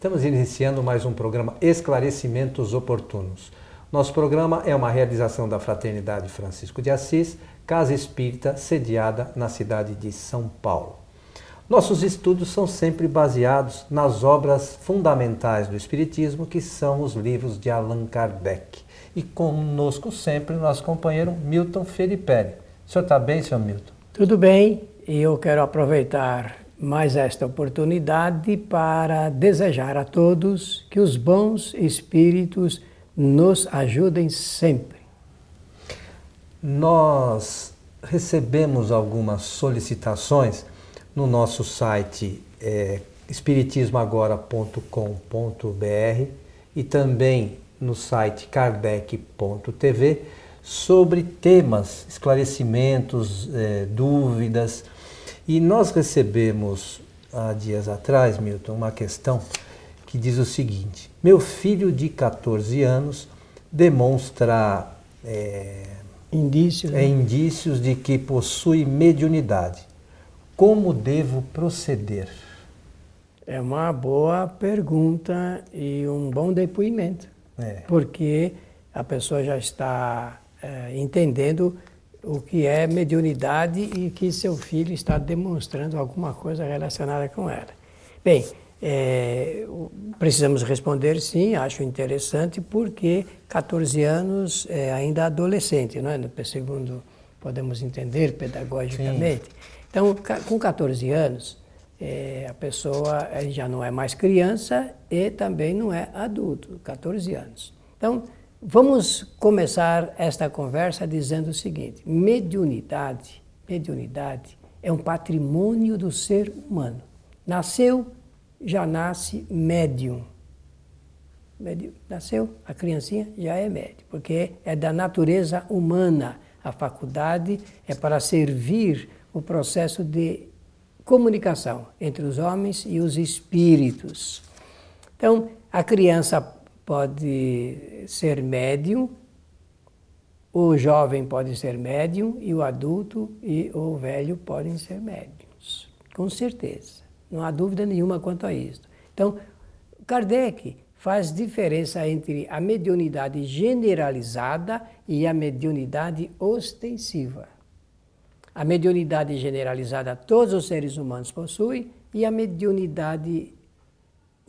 Estamos iniciando mais um programa Esclarecimentos Oportunos. Nosso programa é uma realização da Fraternidade Francisco de Assis, Casa Espírita, sediada na cidade de São Paulo. Nossos estudos são sempre baseados nas obras fundamentais do Espiritismo, que são os livros de Allan Kardec. E conosco sempre nosso companheiro Milton Felipe. O senhor está bem, senhor Milton? Tudo bem, e eu quero aproveitar mais esta oportunidade para desejar a todos que os bons espíritos nos ajudem sempre. Nós recebemos algumas solicitações no nosso site é, espiritismoagora.com.br e também no site kardec.tv sobre temas, esclarecimentos, é, dúvidas e nós recebemos há dias atrás, Milton, uma questão que diz o seguinte: Meu filho de 14 anos demonstra é, indícios, é, indícios de que possui mediunidade. Como devo proceder? É uma boa pergunta e um bom depoimento. É. Porque a pessoa já está é, entendendo o que é mediunidade e que seu filho está demonstrando alguma coisa relacionada com ela. Bem, é, precisamos responder sim, acho interessante, porque 14 anos é ainda adolescente, não é? segundo podemos entender pedagogicamente. Sim. Então, com 14 anos, é, a pessoa já não é mais criança e também não é adulto, 14 anos. Então, Vamos começar esta conversa dizendo o seguinte: mediunidade, mediunidade é um patrimônio do ser humano. Nasceu, já nasce médium. Nasceu, a criancinha já é médium, porque é da natureza humana. A faculdade é para servir o processo de comunicação entre os homens e os espíritos. Então, a criança pode ser médium, o jovem pode ser médium e o adulto e o velho podem ser médiums, com certeza. Não há dúvida nenhuma quanto a isso. Então, Kardec faz diferença entre a mediunidade generalizada e a mediunidade ostensiva. A mediunidade generalizada todos os seres humanos possuem e a mediunidade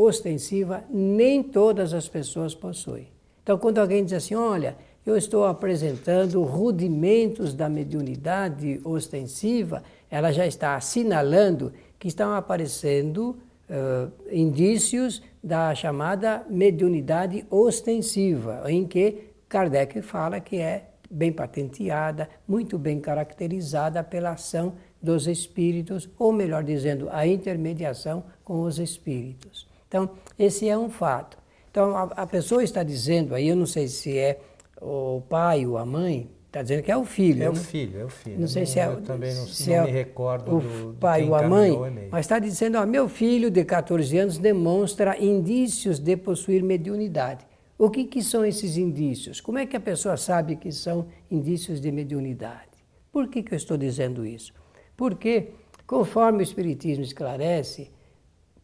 ostensiva nem todas as pessoas possuem. Então, quando alguém diz assim, olha, eu estou apresentando rudimentos da mediunidade ostensiva, ela já está assinalando que estão aparecendo uh, indícios da chamada mediunidade ostensiva, em que Kardec fala que é bem patenteada, muito bem caracterizada pela ação dos espíritos, ou melhor dizendo, a intermediação com os espíritos. Então, esse é um fato. Então, a, a pessoa está dizendo aí, eu não sei se é o pai ou a mãe, está dizendo que é o filho. É né? o filho, é o filho. Não sei não, se é, eu também não, se não é me recordo o do, pai ou a mãe, mas está dizendo, ó, meu filho de 14 anos demonstra indícios de possuir mediunidade. O que, que são esses indícios? Como é que a pessoa sabe que são indícios de mediunidade? Por que, que eu estou dizendo isso? Porque, conforme o Espiritismo esclarece,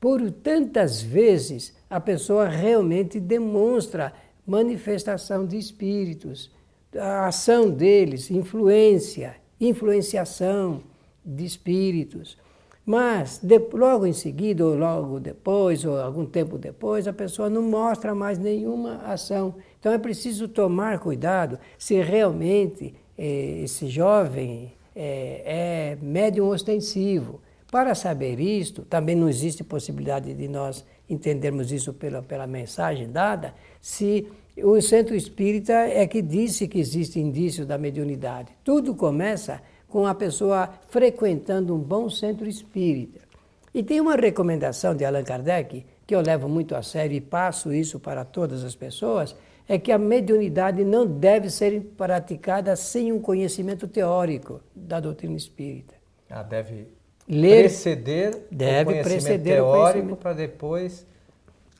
por tantas vezes a pessoa realmente demonstra manifestação de espíritos, a ação deles, influência, influenciação de espíritos. Mas de, logo em seguida, ou logo depois, ou algum tempo depois, a pessoa não mostra mais nenhuma ação. Então é preciso tomar cuidado se realmente eh, esse jovem eh, é médium ostensivo. Para saber isto, também não existe possibilidade de nós entendermos isso pela, pela mensagem dada, se o centro espírita é que disse que existe indício da mediunidade. Tudo começa com a pessoa frequentando um bom centro espírita. E tem uma recomendação de Allan Kardec, que eu levo muito a sério e passo isso para todas as pessoas, é que a mediunidade não deve ser praticada sem um conhecimento teórico da doutrina espírita. Ah, deve ler, preceder deve o preceder teórico para depois.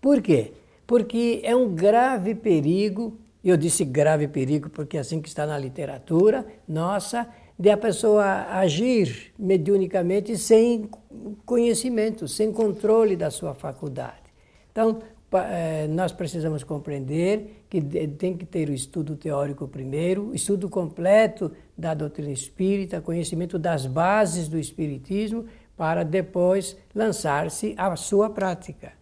Por quê? Porque é um grave perigo, eu disse grave perigo porque é assim que está na literatura nossa, de a pessoa agir mediunicamente sem conhecimento, sem controle da sua faculdade. Então, nós precisamos compreender que tem que ter o estudo teórico primeiro, estudo completo da doutrina espírita, conhecimento das bases do espiritismo, para depois lançar-se à sua prática.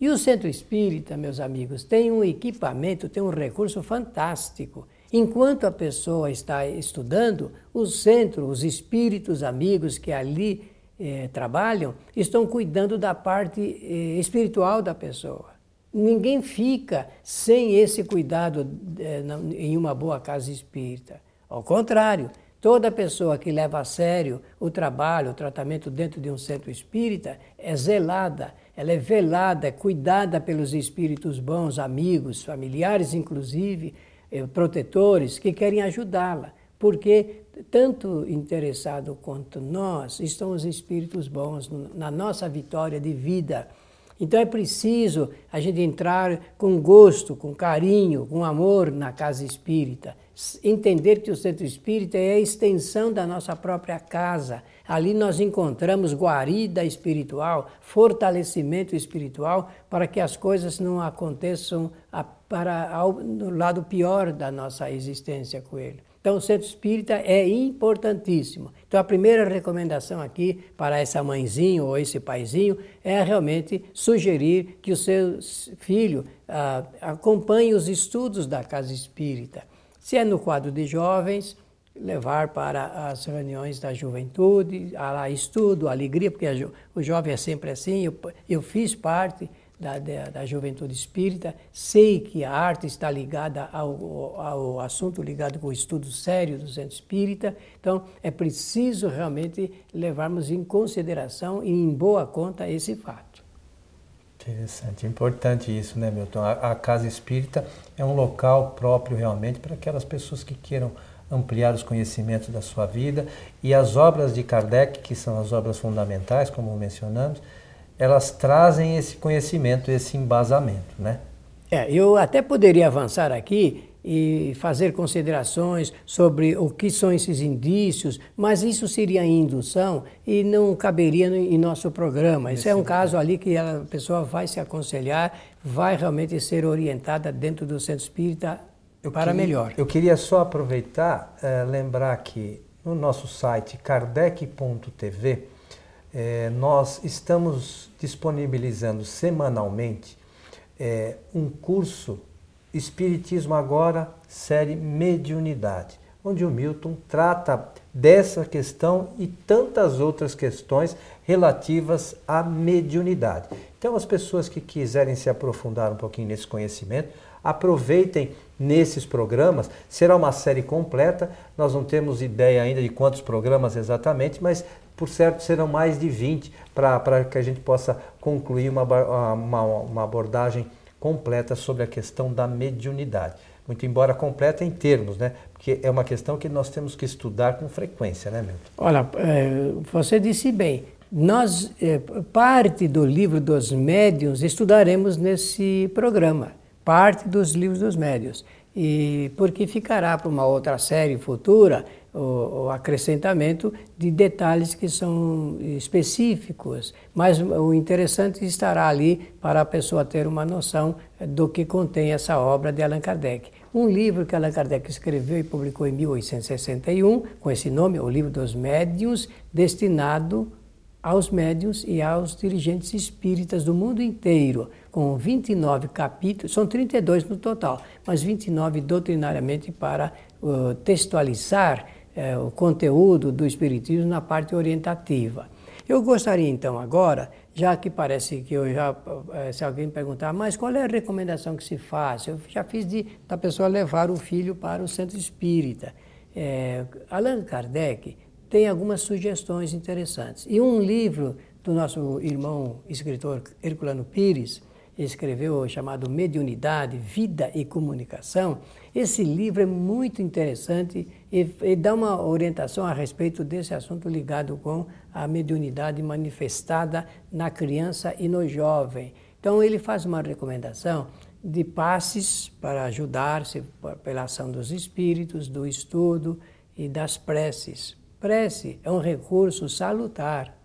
E o centro espírita, meus amigos, tem um equipamento, tem um recurso fantástico. Enquanto a pessoa está estudando, o centro, os espíritos amigos que ali eh, trabalham, estão cuidando da parte eh, espiritual da pessoa. Ninguém fica sem esse cuidado eh, em uma boa casa espírita. Ao contrário, toda pessoa que leva a sério o trabalho, o tratamento dentro de um centro espírita é zelada, ela é velada, é cuidada pelos espíritos bons, amigos, familiares inclusive, eh, protetores, que querem ajudá-la. Porque tanto interessado quanto nós estão os espíritos bons na nossa vitória de vida. Então é preciso a gente entrar com gosto, com carinho, com amor na casa espírita. Entender que o centro espírita é a extensão da nossa própria casa. Ali nós encontramos guarida espiritual, fortalecimento espiritual, para que as coisas não aconteçam para ao, no lado pior da nossa existência com ele. Então, o centro espírita é importantíssimo. Então, a primeira recomendação aqui para essa mãezinha ou esse paizinho é realmente sugerir que o seu filho ah, acompanhe os estudos da casa espírita. Se é no quadro de jovens, levar para as reuniões da juventude, a estudo, alegria, porque o jovem é sempre assim. Eu, eu fiz parte da, da, da, juventude espírita, sei que a arte está ligada ao, ao assunto ligado com o estudo sério do centro espírita, então é preciso realmente levarmos em consideração e em boa conta esse fato. Interessante, importante isso, né, Milton? A, a casa espírita é um local próprio realmente para aquelas pessoas que queiram ampliar os conhecimentos da sua vida e as obras de Kardec, que são as obras fundamentais, como mencionamos, elas trazem esse conhecimento, esse embasamento, né? É, eu até poderia avançar aqui e fazer considerações sobre o que são esses indícios, mas isso seria indução e não caberia em nosso programa. Isso é um caso ali que a pessoa vai se aconselhar, vai realmente ser orientada dentro do centro espírita eu para queria, melhor. Eu queria só aproveitar, é, lembrar que no nosso site kardec.tv é, nós estamos disponibilizando semanalmente é, um curso Espiritismo Agora, série Mediunidade, onde o Milton trata dessa questão e tantas outras questões relativas à mediunidade. Então, as pessoas que quiserem se aprofundar um pouquinho nesse conhecimento, aproveitem nesses programas. Será uma série completa, nós não temos ideia ainda de quantos programas exatamente, mas por certo serão mais de 20 para que a gente possa concluir uma, uma, uma abordagem completa sobre a questão da mediunidade. Muito embora completa em termos, né? Porque é uma questão que nós temos que estudar com frequência, né, Milton? Olha, é, você disse bem. Nós, é, parte do livro dos médiuns, estudaremos nesse programa. Parte dos livros dos médiuns. E porque ficará para uma outra série futura o, acrescentamento de detalhes que são específicos, mas o interessante estará ali para a pessoa ter uma noção do que contém essa obra de Allan Kardec. Um livro que Allan Kardec escreveu e publicou em 1861, com esse nome, O Livro dos Médiuns, destinado aos médiuns e aos dirigentes espíritas do mundo inteiro, com 29 capítulos, são 32 no total, mas 29 doutrinariamente para uh, textualizar é, o conteúdo do Espiritismo na parte orientativa. Eu gostaria então agora, já que parece que eu já, é, se alguém perguntar, mas qual é a recomendação que se faz? Eu já fiz de, da pessoa levar o filho para o centro espírita. É, Allan Kardec tem algumas sugestões interessantes. E um livro do nosso irmão escritor Herculano Pires, escreveu chamado Mediunidade, Vida e Comunicação. Esse livro é muito interessante e, e, dá uma orientação a respeito desse assunto ligado com a mediunidade manifestada na criança e no jovem. Então ele faz uma recomendação de passes para ajudar-se pela ação dos espíritos, do estudo e das preces. Prece é um recurso salutar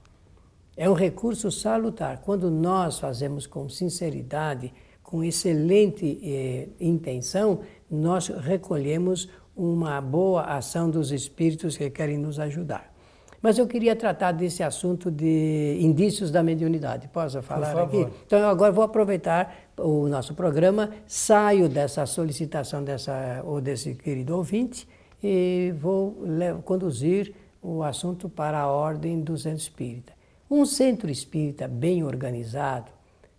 É um recurso salutar. Quando nós fazemos com sinceridade, com excelente eh, intenção, nós recolhemos uma boa ação dos espíritos que querem nos ajudar. Mas eu queria tratar desse assunto de indícios da mediunidade. Posso falar aqui? Então, eu agora vou aproveitar o nosso programa, saio dessa solicitação dessa, ou desse querido ouvinte e vou conduzir o assunto para a ordem do centro espírita. Um centro espírita bem organizado,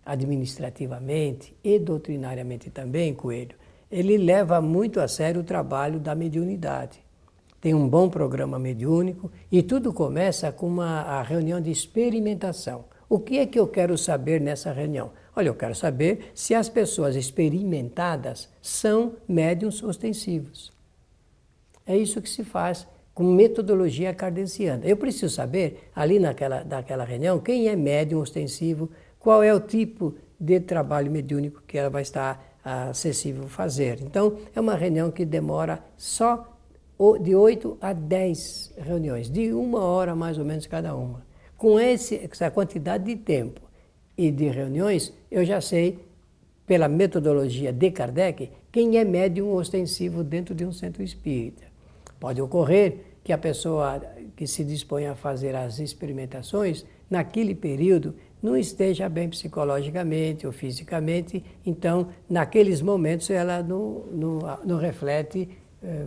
administrativamente e doutrinariamente também, Coelho, ele leva muito a sério o trabalho da mediunidade. Tem um bom programa mediúnico e tudo começa com uma a reunião de experimentação. O que é que eu quero saber nessa reunião? Olha, eu quero saber se as pessoas experimentadas são médiums ostensivos. É isso que se faz com metodologia cardenciana. Eu preciso saber, ali naquela, naquela reunião, quem é médium ostensivo, qual é o tipo de trabalho mediúnico que ela vai estar acessível fazer. Então, é uma reunião que demora só de 8 a 10 reuniões, de uma hora mais ou menos cada uma. Com esse, essa quantidade de tempo e de reuniões, eu já sei, pela metodologia de Kardec, quem é médium ostensivo dentro de um centro espírita. Pode ocorrer que a pessoa que se dispõe a fazer as experimentações, naquele período, não esteja bem psicologicamente ou fisicamente, então, naqueles momentos, ela não, não, não reflete eh,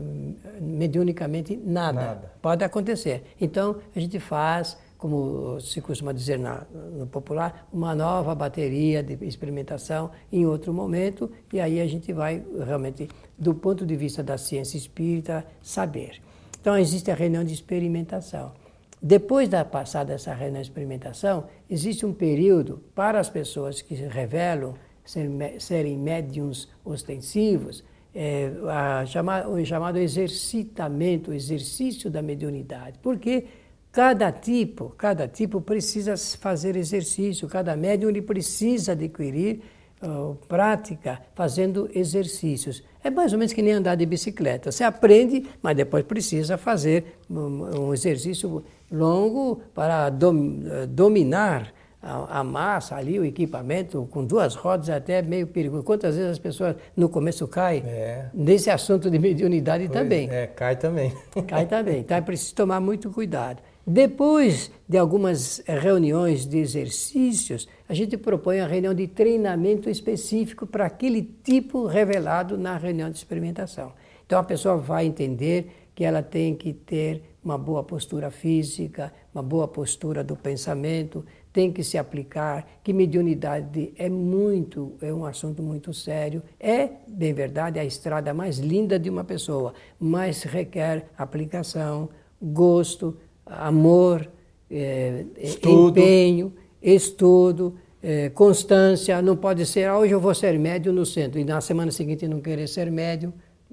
mediunicamente nada. nada. Pode acontecer. Então, a gente faz, como se costuma dizer na, no popular, uma nova bateria de experimentação em outro momento, e aí a gente vai realmente, do ponto de vista da ciência espírita, saber. Então, existe a reunião de experimentação. Depois da passada essa experimentação, existe um período para as pessoas que revelam serem médiums ostensivos, é, chama, o chamado exercitamento, o exercício da mediunidade. Porque cada tipo, cada tipo precisa fazer exercício, cada médium ele precisa adquirir uh, prática fazendo exercícios. É mais ou menos que nem andar de bicicleta. Você aprende, mas depois precisa fazer um, um exercício longo para dom, eh, dominar a, a, massa ali, o equipamento, com duas rodas até meio perigoso. Quantas vezes as pessoas no começo caem é. nesse assunto de mediunidade pois também. É, cai também. Cai também. Então é preciso tomar muito cuidado. Depois de algumas reuniões de exercícios, a gente propõe a reunião de treinamento específico para aquele tipo revelado na reunião de experimentação. Então a pessoa vai entender que ela tem que ter uma boa postura física, uma boa postura do pensamento, tem que se aplicar, que mediunidade é muito, é um assunto muito sério. É, bem verdade, a estrada mais linda de uma pessoa, mas requer aplicação, gosto, amor, é, estudo. empenho, estudo, é, constância. Não pode ser, ah, hoje eu vou ser médio no centro e na semana seguinte não querer ser médio.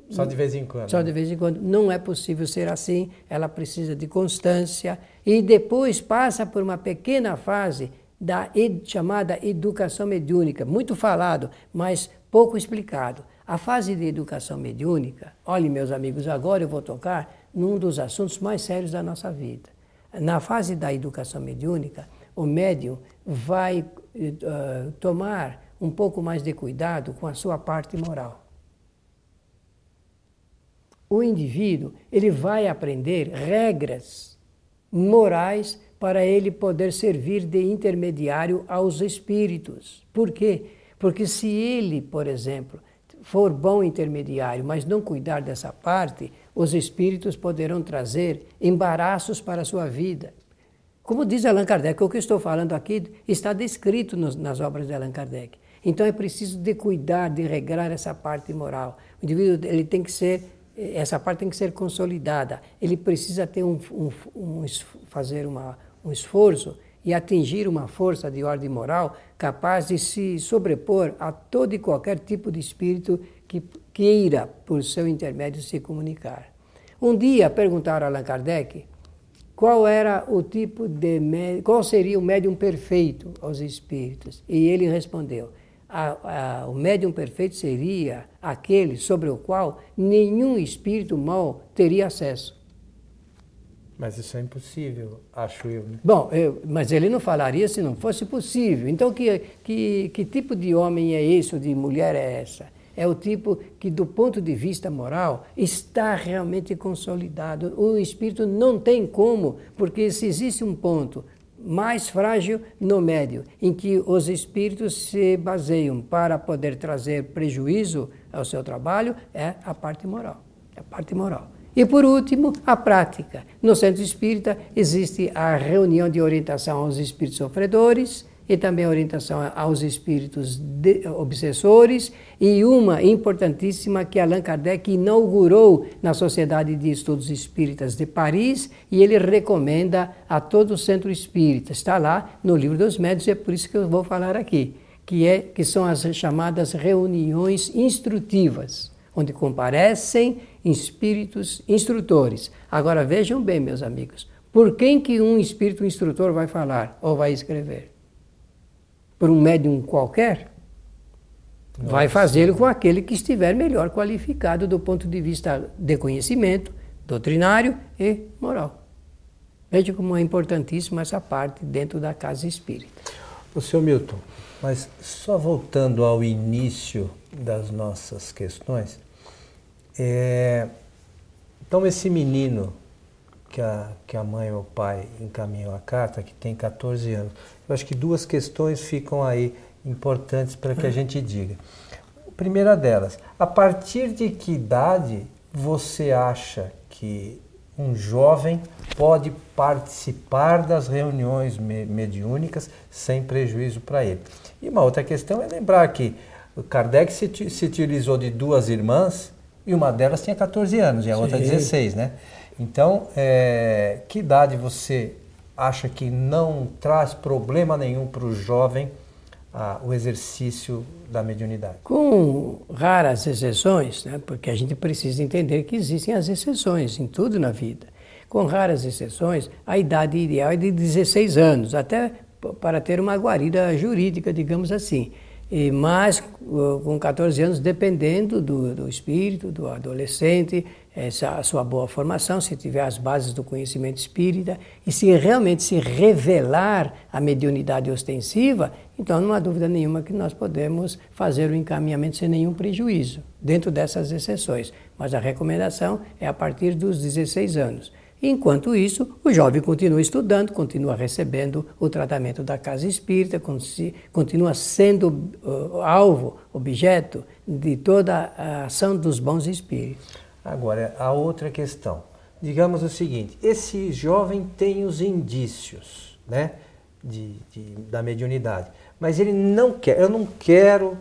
Só de vez em quando. Só de vez em quando. Não é possível ser assim. Ela precisa de constância e depois passa por uma pequena fase da ed, chamada educação mediúnica, muito falado, mas pouco explicado. A fase de educação mediúnica, olhem meus amigos, agora eu vou tocar num dos assuntos mais sérios da nossa vida. Na fase da educação mediúnica, o médium vai uh, tomar um pouco mais de cuidado com a sua parte moral o indivíduo ele vai aprender regras morais para ele poder servir de intermediário aos espíritos. Por quê? Porque se ele, por exemplo, for bom intermediário, mas não cuidar dessa parte, os espíritos poderão trazer embaraços para a sua vida. Como diz Allan Kardec, o que estou falando aqui está descrito nos, nas obras de Allan Kardec. Então é preciso de cuidar, de regrar essa parte moral. O indivíduo ele tem que ser essa parte tem que ser consolidada. Ele precisa ter um, um, um, fazer uma, um esforço e atingir uma força de ordem moral capaz de se sobrepor a todo e qualquer tipo de espírito que queira, por seu intermédio, se comunicar. Um dia perguntaram a Allan Kardec qual era o tipo de qual seria o médium perfeito aos espíritos e ele respondeu: a, a, o médium perfeito seria aquele sobre o qual nenhum espírito mau teria acesso. Mas isso é impossível, acho eu. Né? Bom, eu, mas ele não falaria se não fosse possível. Então, que, que, que tipo de homem é esse ou de mulher é essa? É o tipo que, do ponto de vista moral, está realmente consolidado. O espírito não tem como, porque se existe um ponto mais frágil no médio, em que os espíritos se baseiam para poder trazer prejuízo ao seu trabalho, é a parte moral. É a parte moral. E por último, a prática. No centro espírita existe a reunião de orientação aos espíritos sofredores e também a orientação aos espíritos obsessores e uma importantíssima que Allan Kardec inaugurou na Sociedade de Estudos Espíritas de Paris e ele recomenda a todo o centro espírita. Está lá no livro dos médios e é por isso que eu vou falar aqui, que é que são as chamadas reuniões instrutivas, onde comparecem espíritos instrutores. Agora vejam bem, meus amigos, por quem que um espírito instrutor vai falar ou vai escrever? Por um médium qualquer? Nossa. Vai fazê-lo com aquele que estiver melhor qualificado do ponto de vista de conhecimento, doutrinário e moral. Veja como é importantíssima essa parte dentro da casa espírita. O senhor Milton, mas só voltando ao início das nossas questões, é, então, esse menino que a, que a mãe ou o pai encaminhou a carta, que tem 14 anos, eu acho que duas questões ficam aí importantes para que a gente diga. A primeira delas, a partir de que idade você acha que um jovem pode participar das reuniões mediúnicas sem prejuízo para ele? E uma outra questão é lembrar que Kardec se, se utilizou de duas irmãs e uma delas tinha 14 anos e a Sim. outra 16, né? Então, é, que idade você acha que não traz problema nenhum para o jovem ah, o exercício da mediunidade? Com raras exceções, né? porque a gente precisa entender que existem as exceções em tudo na vida. Com raras exceções, a idade ideal é de 16 anos, até para ter uma guarida jurídica, digamos assim. E mais com 14 anos, dependendo do, do espírito, do adolescente, essa, a sua boa formação, se tiver as bases do conhecimento espírita, e se realmente se revelar a mediunidade ostensiva, então não há dúvida nenhuma que nós podemos fazer o encaminhamento sem nenhum prejuízo, dentro dessas exceções. Mas a recomendação é a partir dos 16 anos. Enquanto isso, o jovem continua estudando, continua recebendo o tratamento da casa espírita, continua sendo uh, alvo, objeto de toda a ação dos bons espíritos. Agora, a outra questão. Digamos o seguinte: esse jovem tem os indícios né, de, de, da mediunidade, mas ele não quer, eu não quero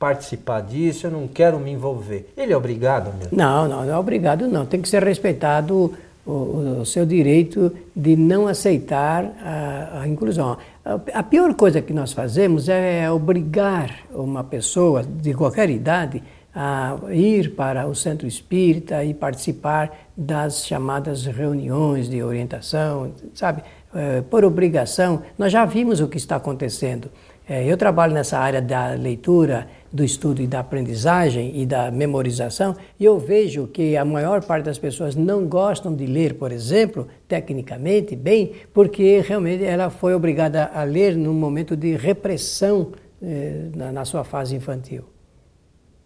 participar disso, eu não quero me envolver. Ele é obrigado mesmo? Não, não, não é obrigado, não. Tem que ser respeitado o, o, seu direito de não aceitar a, a inclusão. A, a, pior coisa que nós fazemos é obrigar uma pessoa de qualquer idade a ir para o centro espírita e participar das chamadas reuniões de orientação, sabe? É, por obrigação, nós já vimos o que está acontecendo. É, eu trabalho nessa área da leitura do estudo e da aprendizagem e da memorização, e eu vejo que a maior parte das pessoas não gostam de ler, por exemplo, tecnicamente, bem, porque realmente ela foi obrigada a ler num momento de repressão eh, na, na, sua fase infantil.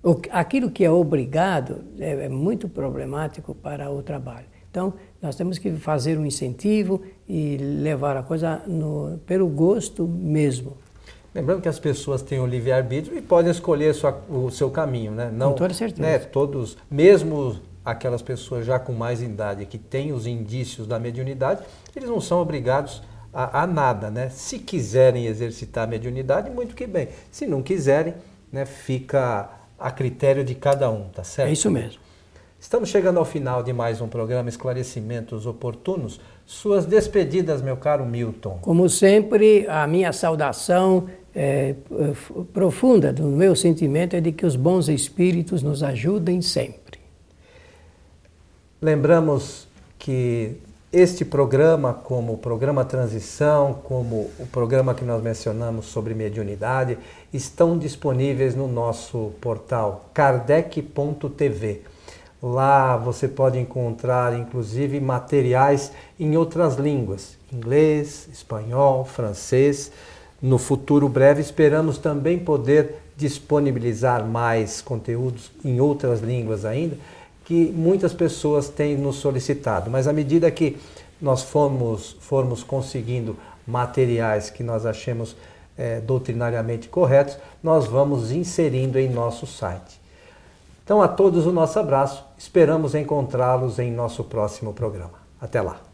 O, aquilo que é obrigado é, é muito problemático para o trabalho. Então, nós temos que fazer um incentivo e levar a coisa no, pelo gosto mesmo. Lembrando que as pessoas têm o livre-arbítrio e podem escolher sua, o seu caminho, né? Não, com toda certeza. Né, todos, mesmo aquelas pessoas já com mais idade que têm os indícios da mediunidade, eles não são obrigados a, a nada, né? Se quiserem exercitar a mediunidade, muito que bem. Se não quiserem, né, fica a critério de cada um, tá certo? É isso mesmo. Estamos chegando ao final de mais um programa Esclarecimentos Oportunos. Suas despedidas, meu caro Milton. Como sempre, a minha saudação é, profunda do meu sentimento é de que os bons espíritos nos ajudem sempre. Lembramos que este programa, como o programa Transição, como o programa que nós mencionamos sobre mediunidade, estão disponíveis no nosso portal kardec.tv. Lá você pode encontrar inclusive materiais em outras línguas, inglês, espanhol, francês. No futuro breve esperamos também poder disponibilizar mais conteúdos em outras línguas ainda, que muitas pessoas têm nos solicitado. Mas à medida que nós formos, formos conseguindo materiais que nós achemos é, doutrinariamente corretos, nós vamos inserindo em nosso site. Então, a todos o nosso abraço, esperamos encontrá-los em nosso próximo programa. Até lá!